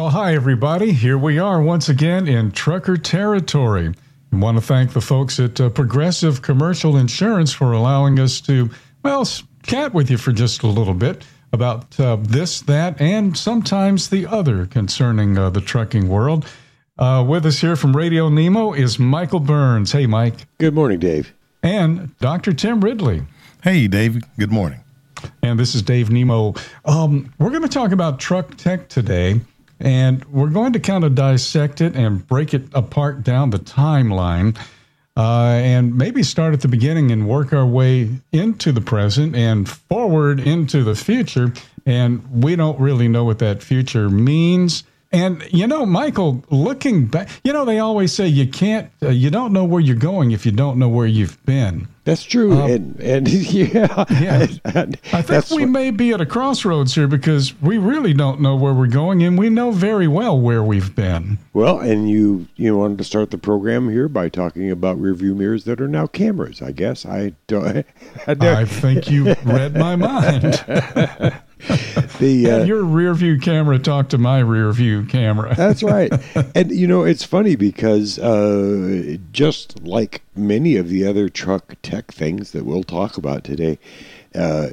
Well, hi, everybody. Here we are once again in trucker territory. I want to thank the folks at uh, Progressive Commercial Insurance for allowing us to, well, chat with you for just a little bit about uh, this, that, and sometimes the other concerning uh, the trucking world. Uh, with us here from Radio Nemo is Michael Burns. Hey, Mike. Good morning, Dave. And Dr. Tim Ridley. Hey, Dave. Good morning. And this is Dave Nemo. Um, we're going to talk about truck tech today, and we're going to kind of dissect it and break it apart down the timeline. Uh, and maybe start at the beginning and work our way into the present and forward into the future. And we don't really know what that future means. And you know, Michael, looking back, you know, they always say you can't, uh, you don't know where you're going if you don't know where you've been. That's true, um, and and yeah, yeah. I think we what, may be at a crossroads here because we really don't know where we're going, and we know very well where we've been. Well, and you you wanted to start the program here by talking about rearview mirrors that are now cameras. I guess I don't. I, I think you read my mind. the uh, your rear view camera talk to my rear view camera. that's right. And you know, it's funny because uh, just like many of the other truck tech things that we'll talk about today, uh,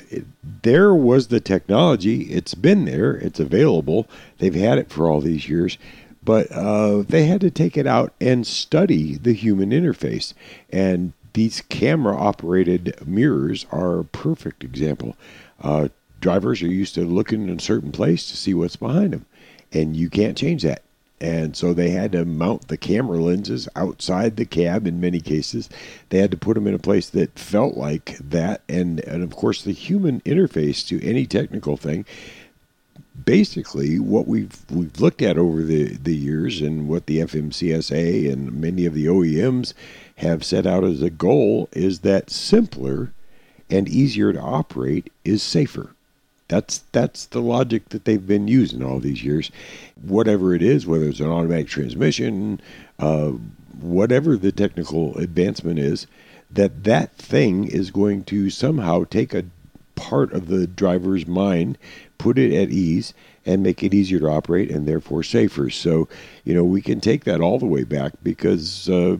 there was the technology. It's been there. It's available. They've had it for all these years. But uh, they had to take it out and study the human interface. And these camera operated mirrors are a perfect example. Uh, drivers are used to looking in a certain place to see what's behind them, and you can't change that. And so they had to mount the camera lenses outside the cab in many cases. They had to put them in a place that felt like that. And, and of course, the human interface to any technical thing basically what we've we've looked at over the, the years and what the FMCSA and many of the OEMs have set out as a goal is that simpler and easier to operate is safer. That's that's the logic that they've been using all these years. Whatever it is, whether it's an automatic transmission, uh, whatever the technical advancement is, that that thing is going to somehow take a part of the driver's mind, put it at ease, and make it easier to operate and therefore safer. So, you know, we can take that all the way back because, uh,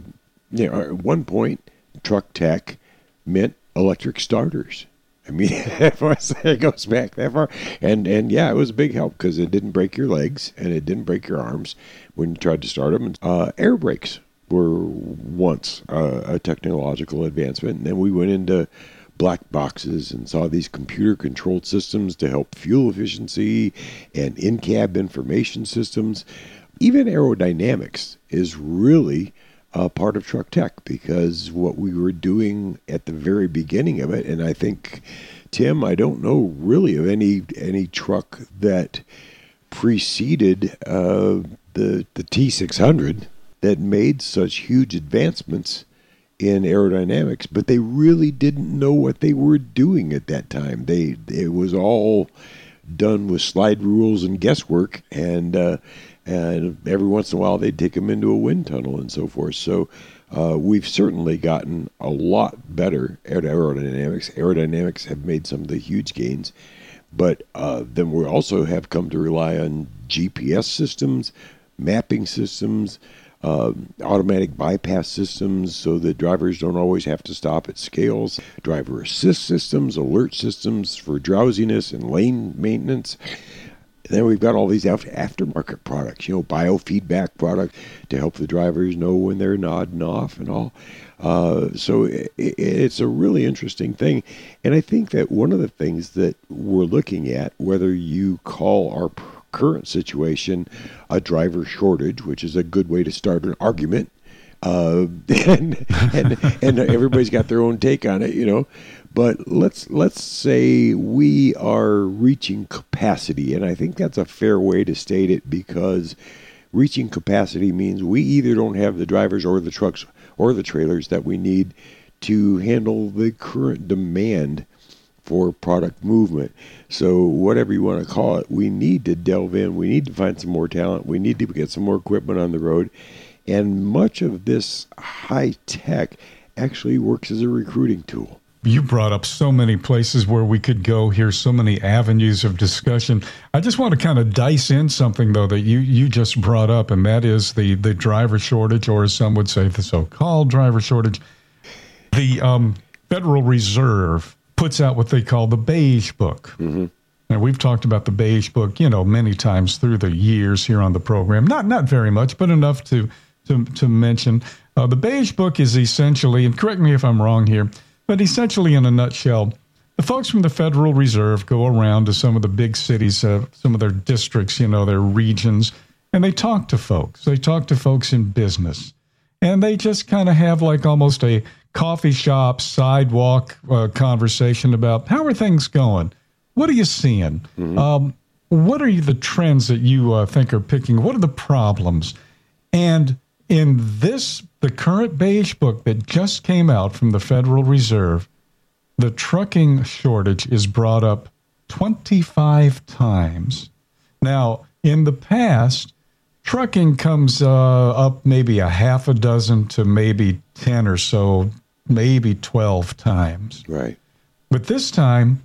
you know, at one point, truck tech meant electric starters. I mean, it goes back that far, and and yeah, it was a big help because it didn't break your legs and it didn't break your arms when you tried to start them. Uh, air brakes were once uh, a technological advancement, and then we went into black boxes and saw these computer controlled systems to help fuel efficiency and in cab information systems. Even aerodynamics is really uh, part of truck tech because what we were doing at the very beginning of it, and I think Tim, I don't know really of any any truck that preceded uh, the the T600 that made such huge advancements in aerodynamics, but they really didn't know what they were doing at that time. They it was all done with slide rules and guesswork, and uh, and every once in a while they'd take them into a wind tunnel and so forth. So uh, we've certainly gotten a lot better at aerodynamics. Aerodynamics have made some of the huge gains, but uh, then we also have come to rely on GPS systems, mapping systems. Uh, automatic bypass systems so that drivers don't always have to stop at scales, driver assist systems, alert systems for drowsiness and lane maintenance. And then we've got all these aftermarket products, you know, biofeedback products to help the drivers know when they're nodding off and all. Uh, so it, it's a really interesting thing. And I think that one of the things that we're looking at, whether you call our current situation a driver shortage, which is a good way to start an argument, uh, and, and, and everybody's got their own take on it, you know. But let's let's say we are reaching capacity, and I think that's a fair way to state it because reaching capacity means we either don't have the drivers or the trucks or the trailers that we need to handle the current demand for product movement. So, whatever you want to call it, we need to delve in. We need to find some more talent. We need to get some more equipment on the road. And much of this high tech actually works as a recruiting tool. You brought up so many places where we could go here, so many avenues of discussion. I just want to kind of dice in something though that you you just brought up, and that is the the driver shortage, or as some would say, the so-called driver shortage. The um, Federal Reserve puts out what they call the Beige Book. Mm-hmm. And we've talked about the Beige Book, you know, many times through the years here on the program. Not not very much, but enough to to to mention. Uh, the Beige Book is essentially, and correct me if I'm wrong here but essentially, in a nutshell, the folks from the Federal Reserve go around to some of the big cities, uh, some of their districts, you know, their regions, and they talk to folks. They talk to folks in business. And they just kind of have like almost a coffee shop sidewalk uh, conversation about how are things going? What are you seeing? Mm-hmm. Um, what are the trends that you uh, think are picking? What are the problems? And in this, the current beige book that just came out from the Federal Reserve, the trucking shortage is brought up 25 times. Now, in the past, trucking comes uh, up maybe a half a dozen to maybe 10 or so, maybe 12 times. Right. But this time,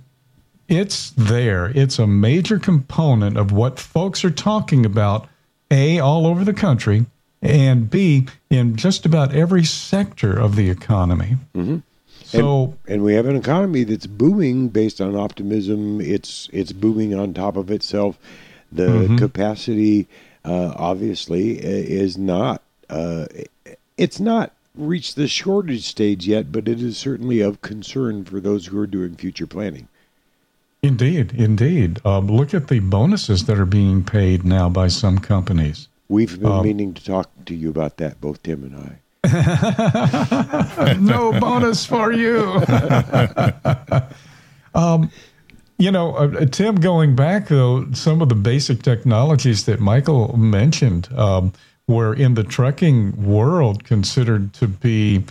it's there. It's a major component of what folks are talking about, A, all over the country, and B, in just about every sector of the economy. Mm-hmm. So, and, and, we have an economy that's booming based on optimism. It's it's booming on top of itself. The mm-hmm. capacity, uh, obviously, is not. Uh, it's not reached the shortage stage yet, but it is certainly of concern for those who are doing future planning. Indeed, indeed. Um, look at the bonuses that are being paid now by some companies. We've been um, meaning to talk to you about that, both Tim and I. no bonus for you. um, you know, uh, Tim, going back though, some of the basic technologies that Michael mentioned um, were in the trucking world considered to be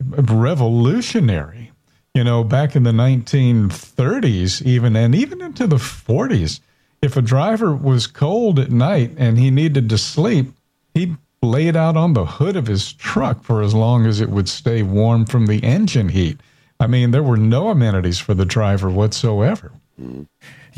revolutionary. You know, back in the 1930s, even and even into the 40s, if a driver was cold at night and he needed to sleep, he'd lay it out on the hood of his truck for as long as it would stay warm from the engine heat. I mean, there were no amenities for the driver whatsoever. Mm-hmm.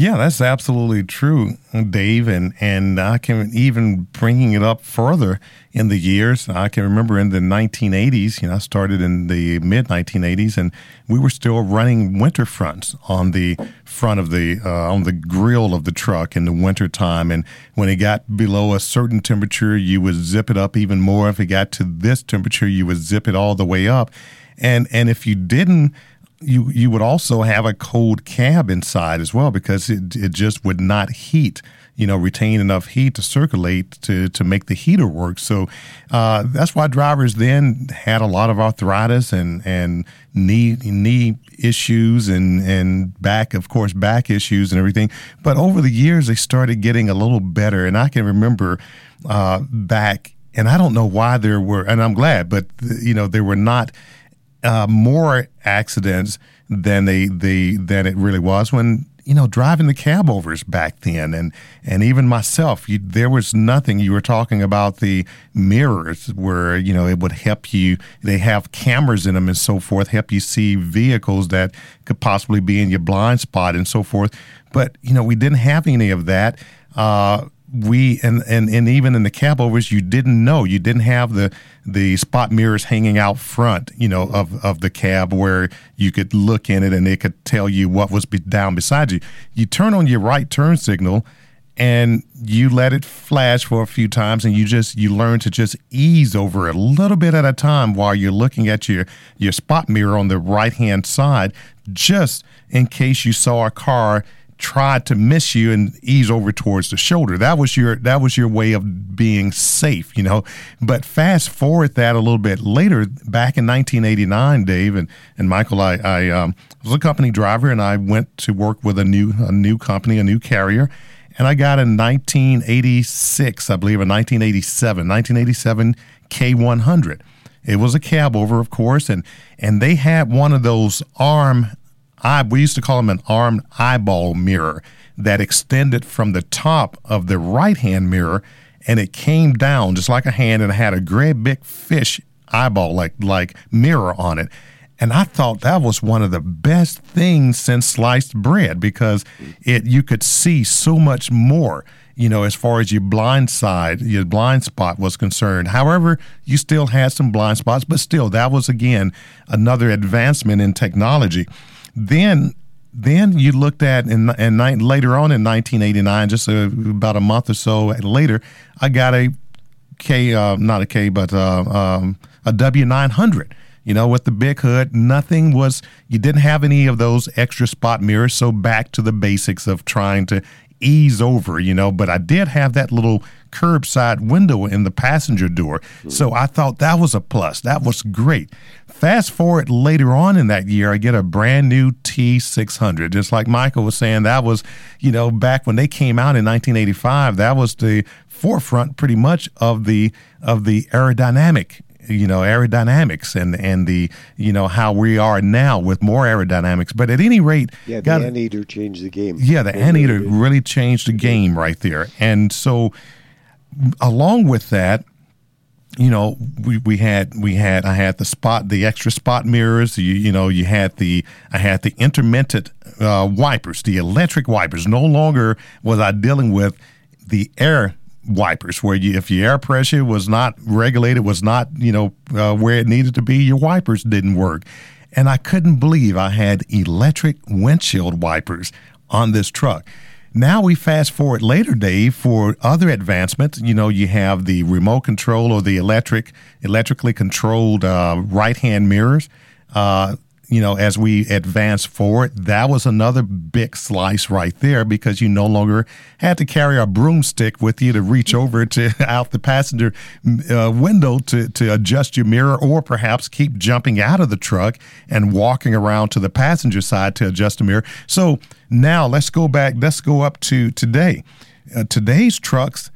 Yeah, that's absolutely true, Dave. And, and I can even bringing it up further in the years. I can remember in the 1980s, you know, I started in the mid 1980s and we were still running winter fronts on the front of the, uh, on the grill of the truck in the winter time. And when it got below a certain temperature, you would zip it up even more. If it got to this temperature, you would zip it all the way up. And, and if you didn't, you you would also have a cold cab inside as well because it, it just would not heat you know retain enough heat to circulate to to make the heater work. So uh, that's why drivers then had a lot of arthritis and and knee knee issues and and back of course back issues and everything. But over the years they started getting a little better. And I can remember uh, back and I don't know why there were and I'm glad but you know there were not uh, more accidents than they, they than it really was when you know driving the cab overs back then. And and even myself you, there was nothing. You were talking about the mirrors where you know it would help you. They have cameras in them and so forth help you see vehicles that could possibly be in your blind spot and so forth. But you know we didn't have any of that. Uh, we and, and and even in the cab overs you didn't know. You didn't have the the spot mirrors hanging out front you know of of the cab where you could look in it and it could tell you what was be down beside you. You turn on your right turn signal and you let it flash for a few times and you just you learn to just ease over a little bit at a time while you're looking at your your spot mirror on the right hand side just in case you saw a car tried to miss you and ease over towards the shoulder. That was your that was your way of being safe, you know. But fast forward that a little bit later, back in 1989, Dave and, and Michael, I, I um, was a company driver and I went to work with a new a new company, a new carrier. And I got a 1986, I believe, a 1987, 1987 K100. It was a cab over, of course, and and they had one of those arm eye, we used to call them an armed eyeball mirror that extended from the top of the right hand mirror and it came down just like a hand and it had a great big fish eyeball like like mirror on it And I thought that was one of the best things since sliced bread because it you could see so much more, you know, as far as your blind side, your blind spot was concerned. However, you still had some blind spots, but still that was again another advancement in technology. Then then you looked at in, in later on in 1989, just a, about a month or so later, I got a K, uh, not a K, but uh, um, a W900 you know, with the big hood, nothing was, you didn't have any of those extra spot mirrors. So back to the basics of trying to ease over, you know, but I did have that little curbside window in the passenger door. So I thought that was a plus. That was great. Fast forward later on in that year, I get a brand new T600. Just like Michael was saying, that was, you know, back when they came out in 1985, that was the forefront pretty much of the of the aerodynamic you know aerodynamics and and the you know how we are now with more aerodynamics. But at any rate, yeah, the got, anteater changed the game. Yeah, the anteater really changed the game right there. And so, along with that, you know, we, we had we had I had the spot the extra spot mirrors. You you know you had the I had the intermittent uh, wipers, the electric wipers. No longer was I dealing with the air wipers where you, if your air pressure was not regulated, was not, you know, uh, where it needed to be, your wipers didn't work. And I couldn't believe I had electric windshield wipers on this truck. Now we fast forward later, Dave, for other advancements. You know, you have the remote control or the electric, electrically controlled uh, right hand mirrors. Uh, you know, as we advance forward, that was another big slice right there because you no longer had to carry a broomstick with you to reach over to out the passenger uh, window to, to adjust your mirror or perhaps keep jumping out of the truck and walking around to the passenger side to adjust the mirror. So now let's go back, let's go up to today. Uh, today's trucks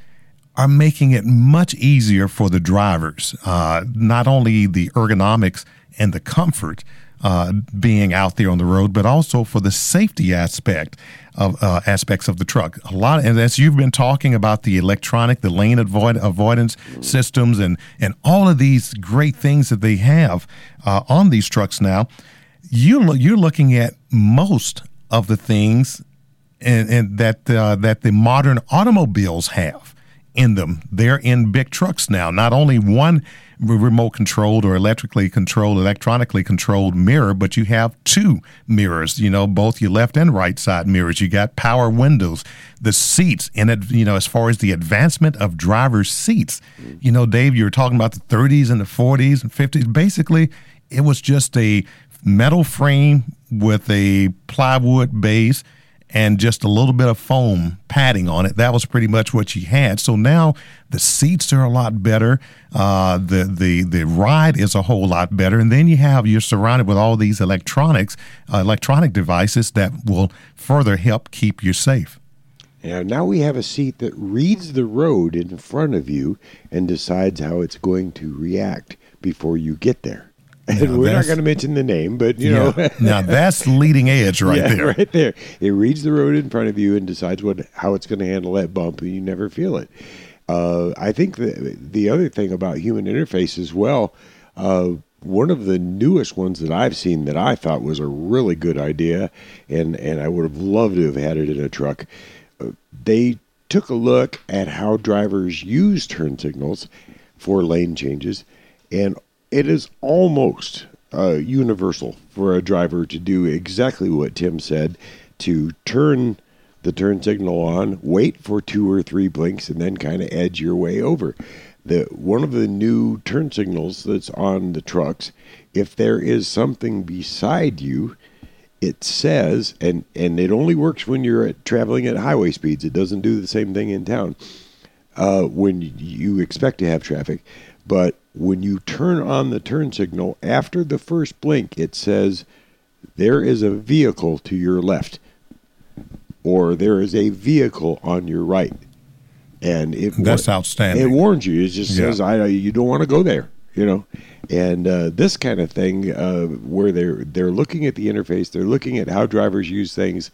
are making it much easier for the drivers, uh, not only the ergonomics and the comfort, uh, being out there on the road, but also for the safety aspect of uh, aspects of the truck. A lot, and as you've been talking about the electronic, the lane avoid, avoidance systems, and and all of these great things that they have uh, on these trucks now, you you're looking at most of the things and, and that uh, that the modern automobiles have in them. They're in big trucks now. Not only one remote controlled or electrically controlled, electronically controlled mirror, but you have two mirrors, you know, both your left and right side mirrors. You got power windows, the seats, and it, you know, as far as the advancement of driver's seats, you know, Dave, you were talking about the 30s and the 40s and 50s. Basically, it was just a metal frame with a plywood base and just a little bit of foam padding on it. That was pretty much what you had. So now the seats are a lot better. Uh, the the the ride is a whole lot better, and then you have you're surrounded with all these electronics, uh, electronic devices that will further help keep you safe. Yeah, now we have a seat that reads the road in front of you and decides how it's going to react before you get there. And we're not going to mention the name, but you yeah. know, now that's leading edge right yeah, there. Right there, it reads the road in front of you and decides what how it's going to handle that bump, and you never feel it. Uh, I think the the other thing about human interface as well. Uh, one of the newest ones that I've seen that I thought was a really good idea, and and I would have loved to have had it in a truck. Uh, they took a look at how drivers use turn signals for lane changes, and it is almost uh, universal for a driver to do exactly what Tim said to turn the turn signal on, wait for two or three blinks, and then kind of edge your way over. The one of the new turn signals that's on the trucks, if there is something beside you, it says, and and it only works when you're at, traveling at highway speeds. It doesn't do the same thing in town uh, when you expect to have traffic. But when you turn on the turn signal, after the first blink, it says, There is a vehicle to your left, or there is a vehicle on your right. And it that's war- outstanding. It warns you. It just yeah. says, "I you don't want to go there," you know. And uh, this kind of thing, uh, where they're they're looking at the interface, they're looking at how drivers use things,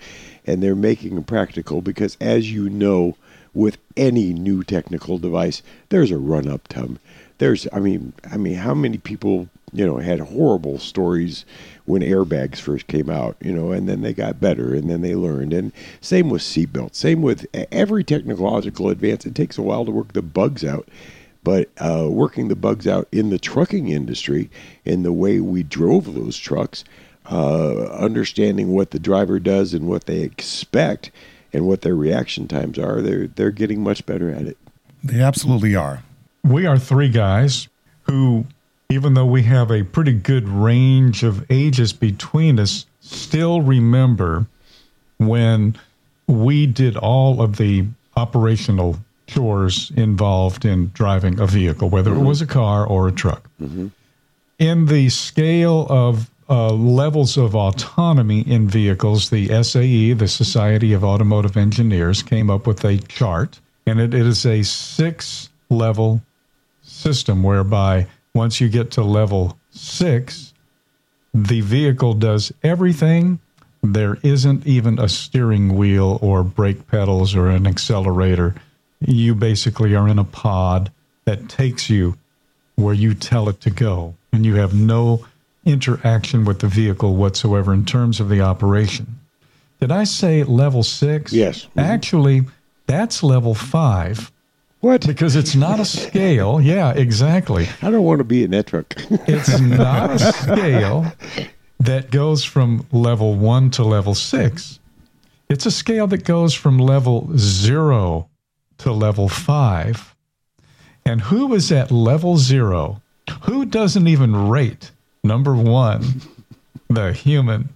and they're making them practical. Because as you know, with any new technical device, there's a run up time. There's, I mean, I mean, how many people, you know, had horrible stories when airbags first came out, you know, and then they got better and then they learned. And same with seatbelts, same with every technological advance. It takes a while to work the bugs out. But uh, working the bugs out in the trucking industry, in the way we drove those trucks, uh, understanding what the driver does and what they expect and what their reaction times are, they're they're getting much better at it. They absolutely are. We are three guys who, even though we have a pretty good range of ages between us, still remember when we did all of the operational chores involved in driving a vehicle, whether mm-hmm. it was a car or a truck. Mm-hmm. In the scale of uh, levels of autonomy in vehicles, the SAE, the Society of Automotive Engineers, came up with a chart, and it, it is a six level system whereby once you get to level six, the vehicle does everything. There isn't even a steering wheel or brake pedals or an accelerator. You basically are in a pod that takes you where you tell it to go, and you have no interaction with the vehicle whatsoever in terms of the operation. Did I say level six? Yes. Actually, that's level five. What? Because it's not a scale. Yeah, exactly. I don't want to be in that truck. it's not a scale that goes from level one to level six. It's a scale that goes from level zero to level five. And who is at level zero? Who doesn't even rate Number one, the human.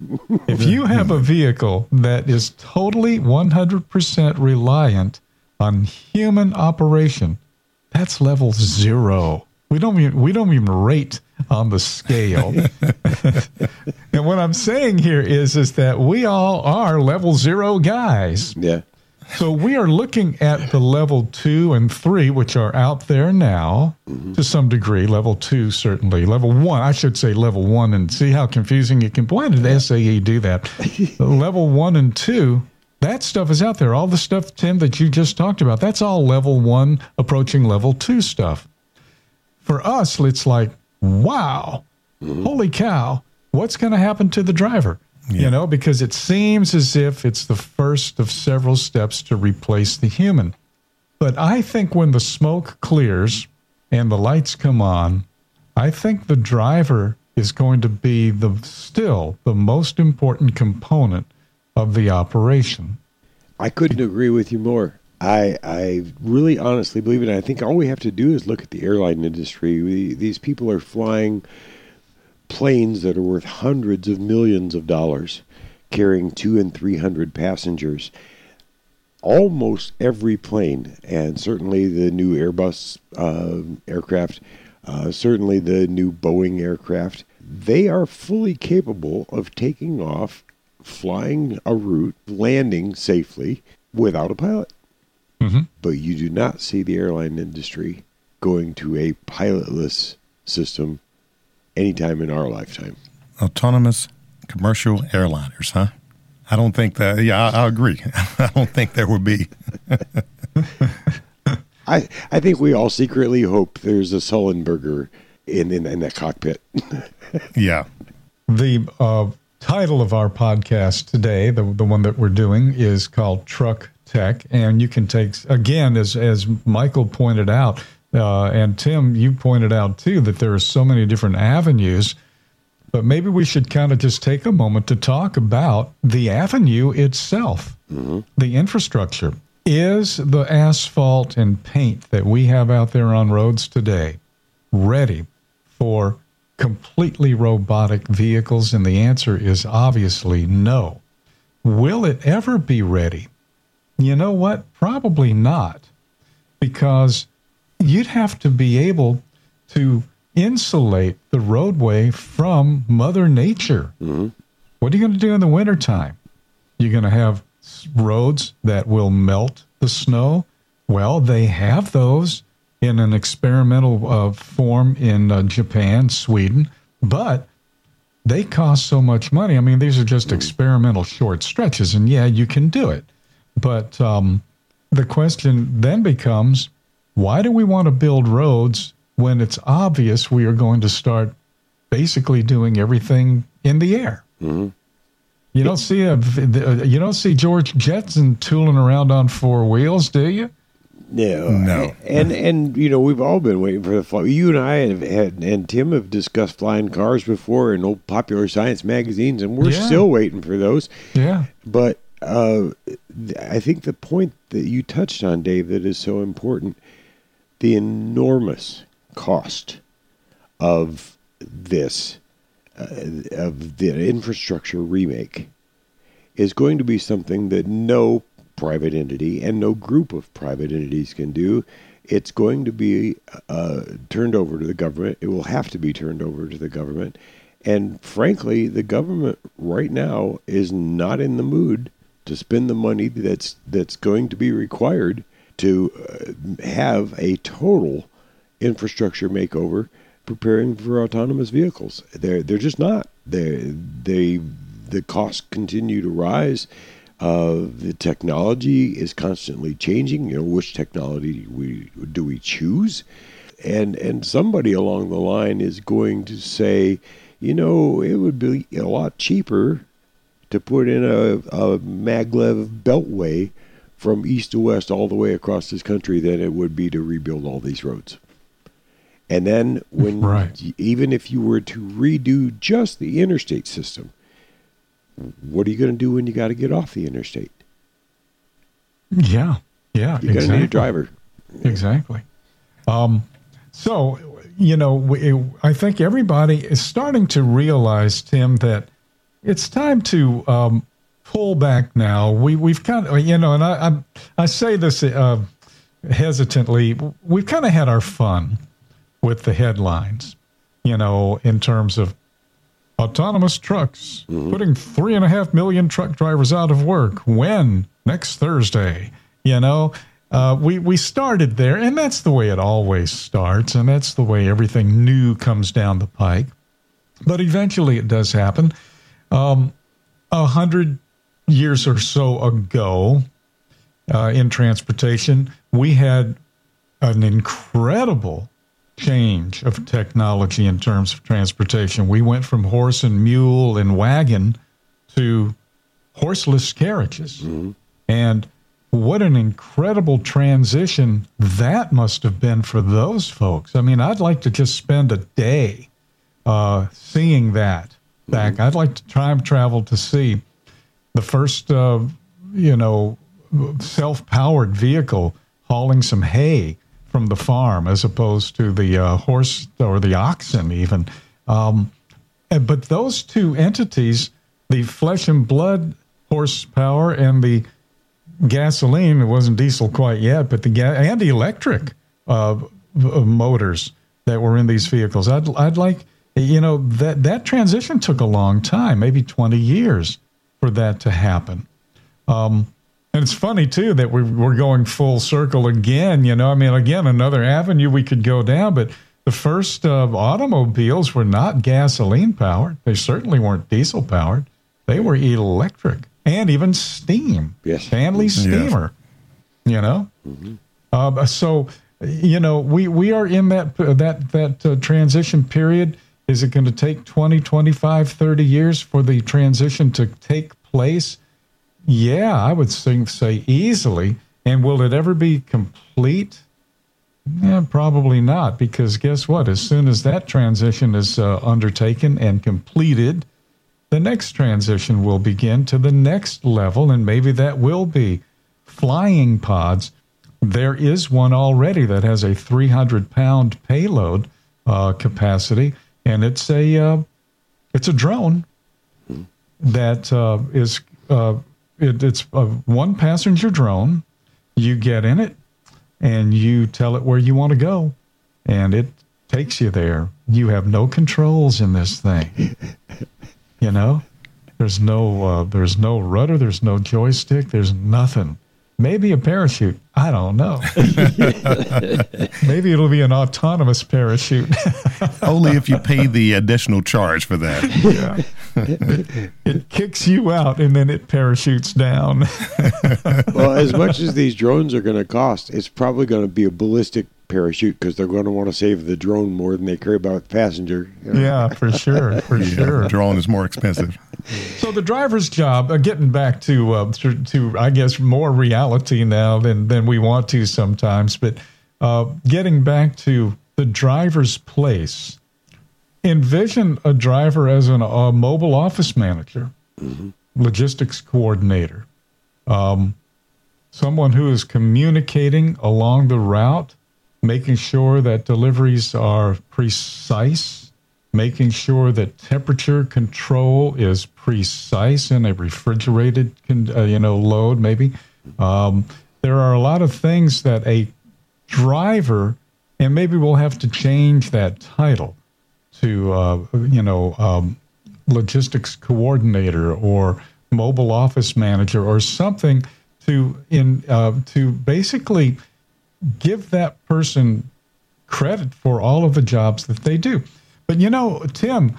If you have a vehicle that is totally 100% reliant on human operation, that's level zero. We don't even, we don't even rate on the scale. and what I'm saying here is is that we all are level zero guys. Yeah. So we are looking at the level two and three, which are out there now mm-hmm. to some degree. Level two, certainly. Level one, I should say level one, and see how confusing it can. Be why did SAE do that? level one and two, that stuff is out there. All the stuff, Tim, that you just talked about, that's all level one approaching level two stuff. For us, it's like, wow, mm-hmm. holy cow, what's going to happen to the driver? Yeah. You know, because it seems as if it's the first of several steps to replace the human. But I think when the smoke clears and the lights come on, I think the driver is going to be the still the most important component of the operation. I couldn't agree with you more. I I really honestly believe it. I think all we have to do is look at the airline industry. We, these people are flying planes that are worth hundreds of millions of dollars, carrying two and three hundred passengers. Almost every plane, and certainly the new Airbus uh, aircraft, uh, certainly the new Boeing aircraft, they are fully capable of taking off, flying a route, landing safely without a pilot. Mm-hmm. But you do not see the airline industry going to a pilotless system anytime in our lifetime. Autonomous commercial airliners, huh? I don't think that. Yeah, I, I agree. I don't think there would be. I I think we all secretly hope there's a Sullenberger in in, in that cockpit. yeah. The uh, title of our podcast today, the the one that we're doing, is called Truck Tech, and you can take again as as Michael pointed out uh, and Tim, you pointed out too that there are so many different avenues, but maybe we should kind of just take a moment to talk about the avenue itself, mm-hmm. the infrastructure. Is the asphalt and paint that we have out there on roads today ready for completely robotic vehicles? And the answer is obviously no. Will it ever be ready? You know what? Probably not. Because you'd have to be able to insulate the roadway from Mother Nature. Mm-hmm. What are you going to do in the wintertime? You're going to have roads that will melt the snow. Well, they have those in an experimental uh, form in uh, Japan, Sweden, but they cost so much money. I mean, these are just experimental short stretches, and yeah, you can do it. But um, the question then becomes why do we want to build roads when it's obvious we are going to start basically doing everything in the air? Mm-hmm. You don't see a you don't see George Jetson tooling around on four wheels, do you? No, No. and and you know we've all been waiting for the fly. You and I have had, and Tim have discussed flying cars before in old popular science magazines, and we're Yeah. still waiting for those. Yeah. But uh, I think the point that you touched on, Dave, that is so important, the enormous cost of this, uh, of the infrastructure remake, is going to be something that no private entity and no group of private entities can do. It's going to be uh, turned over to the government. It will have to be turned over to the government. And frankly, the government right now is not in the mood to spend the money that's that's going to be required to uh, have a total infrastructure makeover preparing for autonomous vehicles. They're they're just not. They they the costs continue to rise. Uh, the technology is constantly changing. You know, which technology we do we choose? And and somebody along the line is going to say, you know, it would be a lot cheaper to put in a, a maglev beltway from east to west all the way across this country than it would be to rebuild all these roads. And then when Right. even if you were to redo just the interstate system, what are you going to do when you got to get off the interstate? Yeah. Yeah. You got to exactly. need a driver. Exactly. Um, so, you know, we, I think everybody is starting to realize, Tim, that it's time to um, pull back now. We, we've kind of, you know, and I, I, I say this uh, hesitantly, we've kind of had our fun with the headlines, you know, in terms of autonomous trucks putting three and a half million truck drivers out of work. When? Next Thursday. You know, uh, we, we started there, and that's the way it always starts, and that's the way everything new comes down the pike. But eventually it does happen. Um, a hundred years or so ago uh, in transportation, we had an incredible change of technology in terms of transportation. We went from horse and mule and wagon to horseless carriages. And what an incredible transition that must have been for those folks. I mean, I'd like to just spend a day uh, seeing that back. I'd like to time travel to see the first, uh, you know, self powered vehicle hauling some hay from the farm as opposed to the uh, horse or the oxen, even. Um, but those two entities, the flesh and blood horsepower and the gasoline, it wasn't diesel quite yet, but the ga- and the electric uh, uh, motors that were in these vehicles. I'd, I'd like, you know, that, that transition took a long time, maybe 20 years for that to happen. Um, and it's funny too that we're, we're going full circle again. You know, I mean, again, another avenue we could go down, but the first uh, automobiles were not gasoline powered. They certainly weren't diesel powered. They were electric and even steam. Yes. Stanley steamer. You know, uh, so you know we we are in that that that uh, transition period. Is it going to take 20, 25, 30 years for the transition to take place? Yeah, I would think, say easily. And will it ever be complete? Yeah, probably not. Because guess what? As soon as that transition is uh, undertaken and completed, the next transition will begin to the next level, and maybe that will be flying pods. There is one already that has a 300 pound payload uh, capacity, and it's a uh, it's a drone that uh, is uh, it, it's a one passenger drone. You get in it, and you tell it where you want to go, and it takes you there. You have no controls in this thing. You know, there's no uh, there's no rudder, there's no joystick, there's nothing. Maybe a parachute. I don't know. maybe it'll be an autonomous parachute. Only if you pay the additional charge for that. Yeah. it kicks you out and then it parachutes down. well, as much as these drones are going to cost, it's probably going to be a ballistic parachute because they're going to want to save the drone more than they care about the passenger. Yeah, for sure, for yeah, sure. Drone is more expensive. So the driver's job, uh, getting back to, uh, to, to I guess more reality now than than we want to sometimes, but uh, getting back to the driver's place. Envision a driver as an, a mobile office manager, mm-hmm. logistics coordinator, um, someone who is communicating along the route, making sure that deliveries are precise making sure that temperature control is precise in a refrigerated, uh, you know, load. Maybe um, there are a lot of things that a driver, and maybe we'll have to change that title to, uh, you know, um, logistics coordinator or mobile office manager or something to in uh, to basically give that person credit for all of the jobs that they do. But you know, Tim,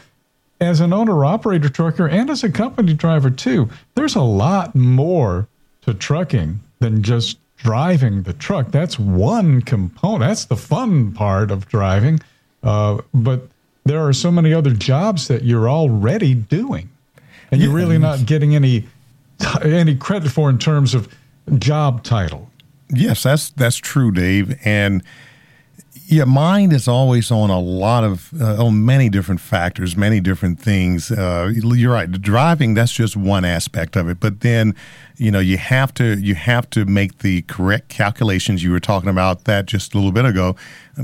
as an owner operator trucker and as a company driver too, there's a lot more to trucking than just driving the truck. That's one component. That's the fun part of driving. Uh, but there are so many other jobs that you're already doing, and you're really not getting any any credit for in terms of job title. Yes, that's that's true, Dave. And your mind is always on a lot of uh, on many different factors, many different things. Uh, you're right. Driving that's just one aspect of it, but then you know you have to you have to make the correct calculations. You were talking about that just a little bit ago,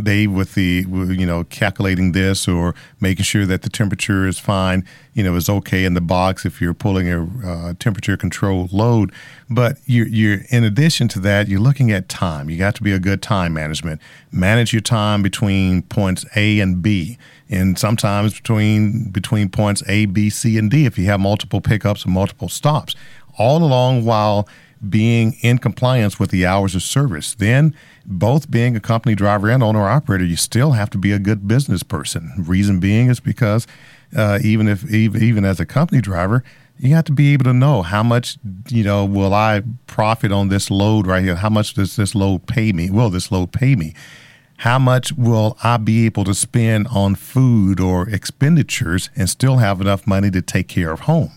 Dave, with the you know calculating this or making sure that the temperature is fine. You know, is okay in the box if you're pulling a uh, temperature control load. But you're, you're in addition to that, you're looking at time. You got to be a good time management. Manage your time between points A and B and sometimes between between points A, B, C, and D if you have multiple pickups and multiple stops all along while being in compliance with the hours of service. Then, both being a company driver and owner operator, you still have to be a good business person. Reason being is because uh, even if even, as a company driver, you have to be able to know how much you know will I profit on this load right here. How much does this load pay me? Will this load pay me? How much will I be able to spend on food or expenditures and still have enough money to take care of home?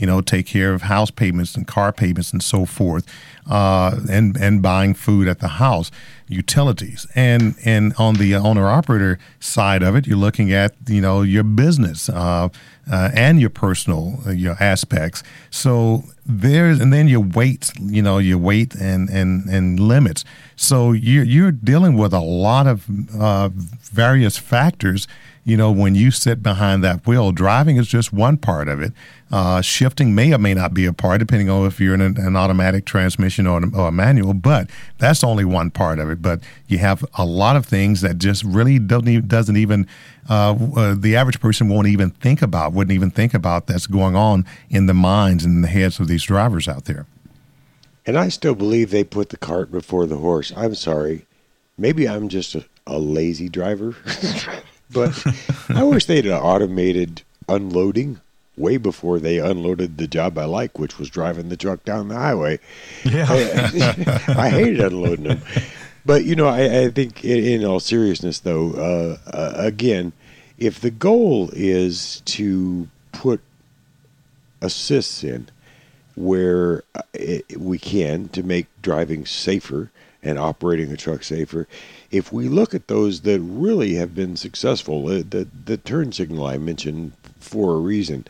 You know, take care of house payments and car payments and so forth, uh, and and buying food at the house, utilities, and and on the owner operator side of it, you're looking at you know your business uh, uh, and your personal uh, your aspects. So there's and then your weight, you know, your weight and and and limits. So you're you're dealing with a lot of uh, various factors you know, when you sit behind that wheel, driving is just one part of it. Uh, shifting may or may not be a part, depending on if you're in an, an automatic transmission or, or, a manual, but that's only one part of it. But you have a lot of things that just really don't even, doesn't even, uh, uh, the average person won't even think about, wouldn't even think about that's going on in the minds and the heads of these drivers out there. And I still believe they put the cart before the horse. I'm sorry. Maybe I'm just a, a lazy driver. But I wish they'd automated unloading way before they unloaded the job I like, which was driving the truck down the highway. Yeah, I, I hated unloading them. But you know, I, I think in, in, all seriousness, though, uh, uh, again, if the goal is to put assists in where uh, it, we can to make driving safer and operating a truck safer, if we look at those that really have been successful, uh, the the turn signal I mentioned for a reason,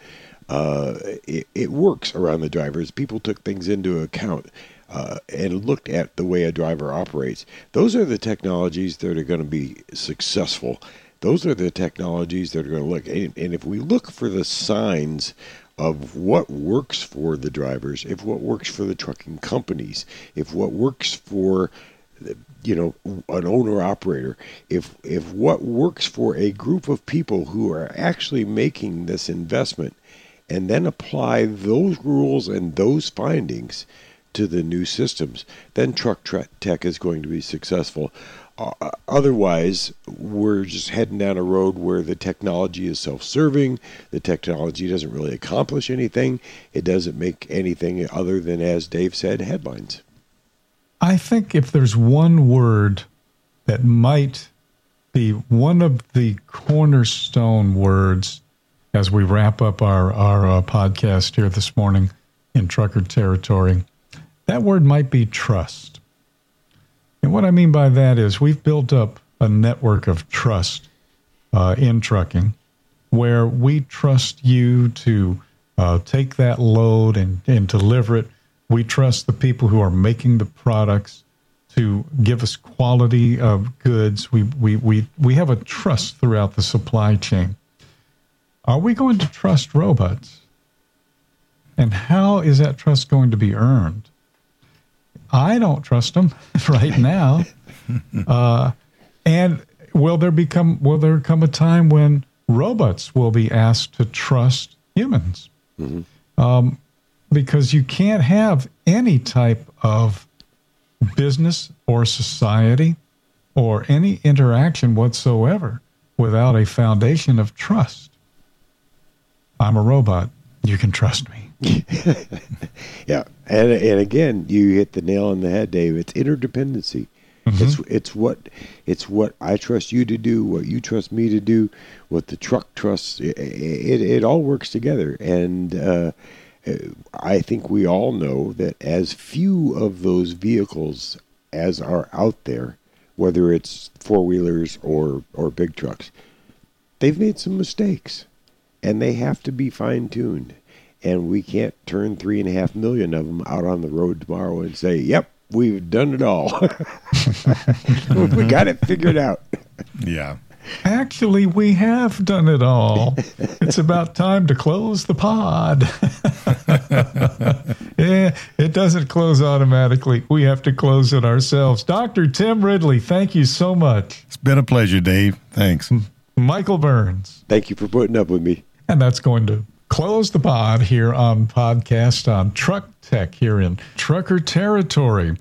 uh, it, it, works around the drivers. People took things into account. Uh, and looked at the way a driver operates. Those are the technologies that are going to be successful. Those are the technologies that are going to look. And, and if we look for the signs of what works for the drivers, if what works for the trucking companies, if what works for you know an owner operator if if what works for a group of people who are actually making this investment and then apply those rules and those findings to the new systems, then truck tra- tech is going to be successful. Uh, otherwise, we're just heading down a road where the technology is self serving. The technology doesn't really accomplish anything. It doesn't make anything other than, as Dave said, headlines. I think if there's one word that might be one of the cornerstone words as we wrap up our, our uh, podcast here this morning in trucker territory, that word might be trust. And what I mean by that is we've built up a network of trust uh, in trucking where we trust you to uh, take that load and, and deliver it. We trust the people who are making the products to give us quality of goods. We, we, we, we have a trust throughout the supply chain. Are we going to trust robots? And how is that trust going to be earned? I don't trust them right now. uh, and will there become will there come a time when robots will be asked to trust humans? Mm-hmm. Um, because you can't have any type of business or society or any interaction whatsoever without a foundation of trust. I'm a robot. You can trust me. yeah, and and again, you hit the nail on the head, Dave. It's interdependency. Mm-hmm. It's it's what it's what I trust you to do, what you trust me to do, what the truck trusts. It it, it all works together, and uh, Uh, I think we all know that as few of those vehicles as are out there, whether it's four wheelers or or big trucks, they've made some mistakes, and they have to be fine tuned and we can't turn three and a half million of them out on the road tomorrow and say, "Yep, we've done it all. we got it figured out." Yeah. Actually, we have done it all. it's about time to close the pod. yeah, it doesn't close automatically. We have to close it ourselves. Dr. Tim Ridley, thank you so much. It's been a pleasure, Dave. Thanks. Michael Burns. Thank you for putting up with me. And that's going to close the pod here on podcast on Truck Tech here in Trucker Territory.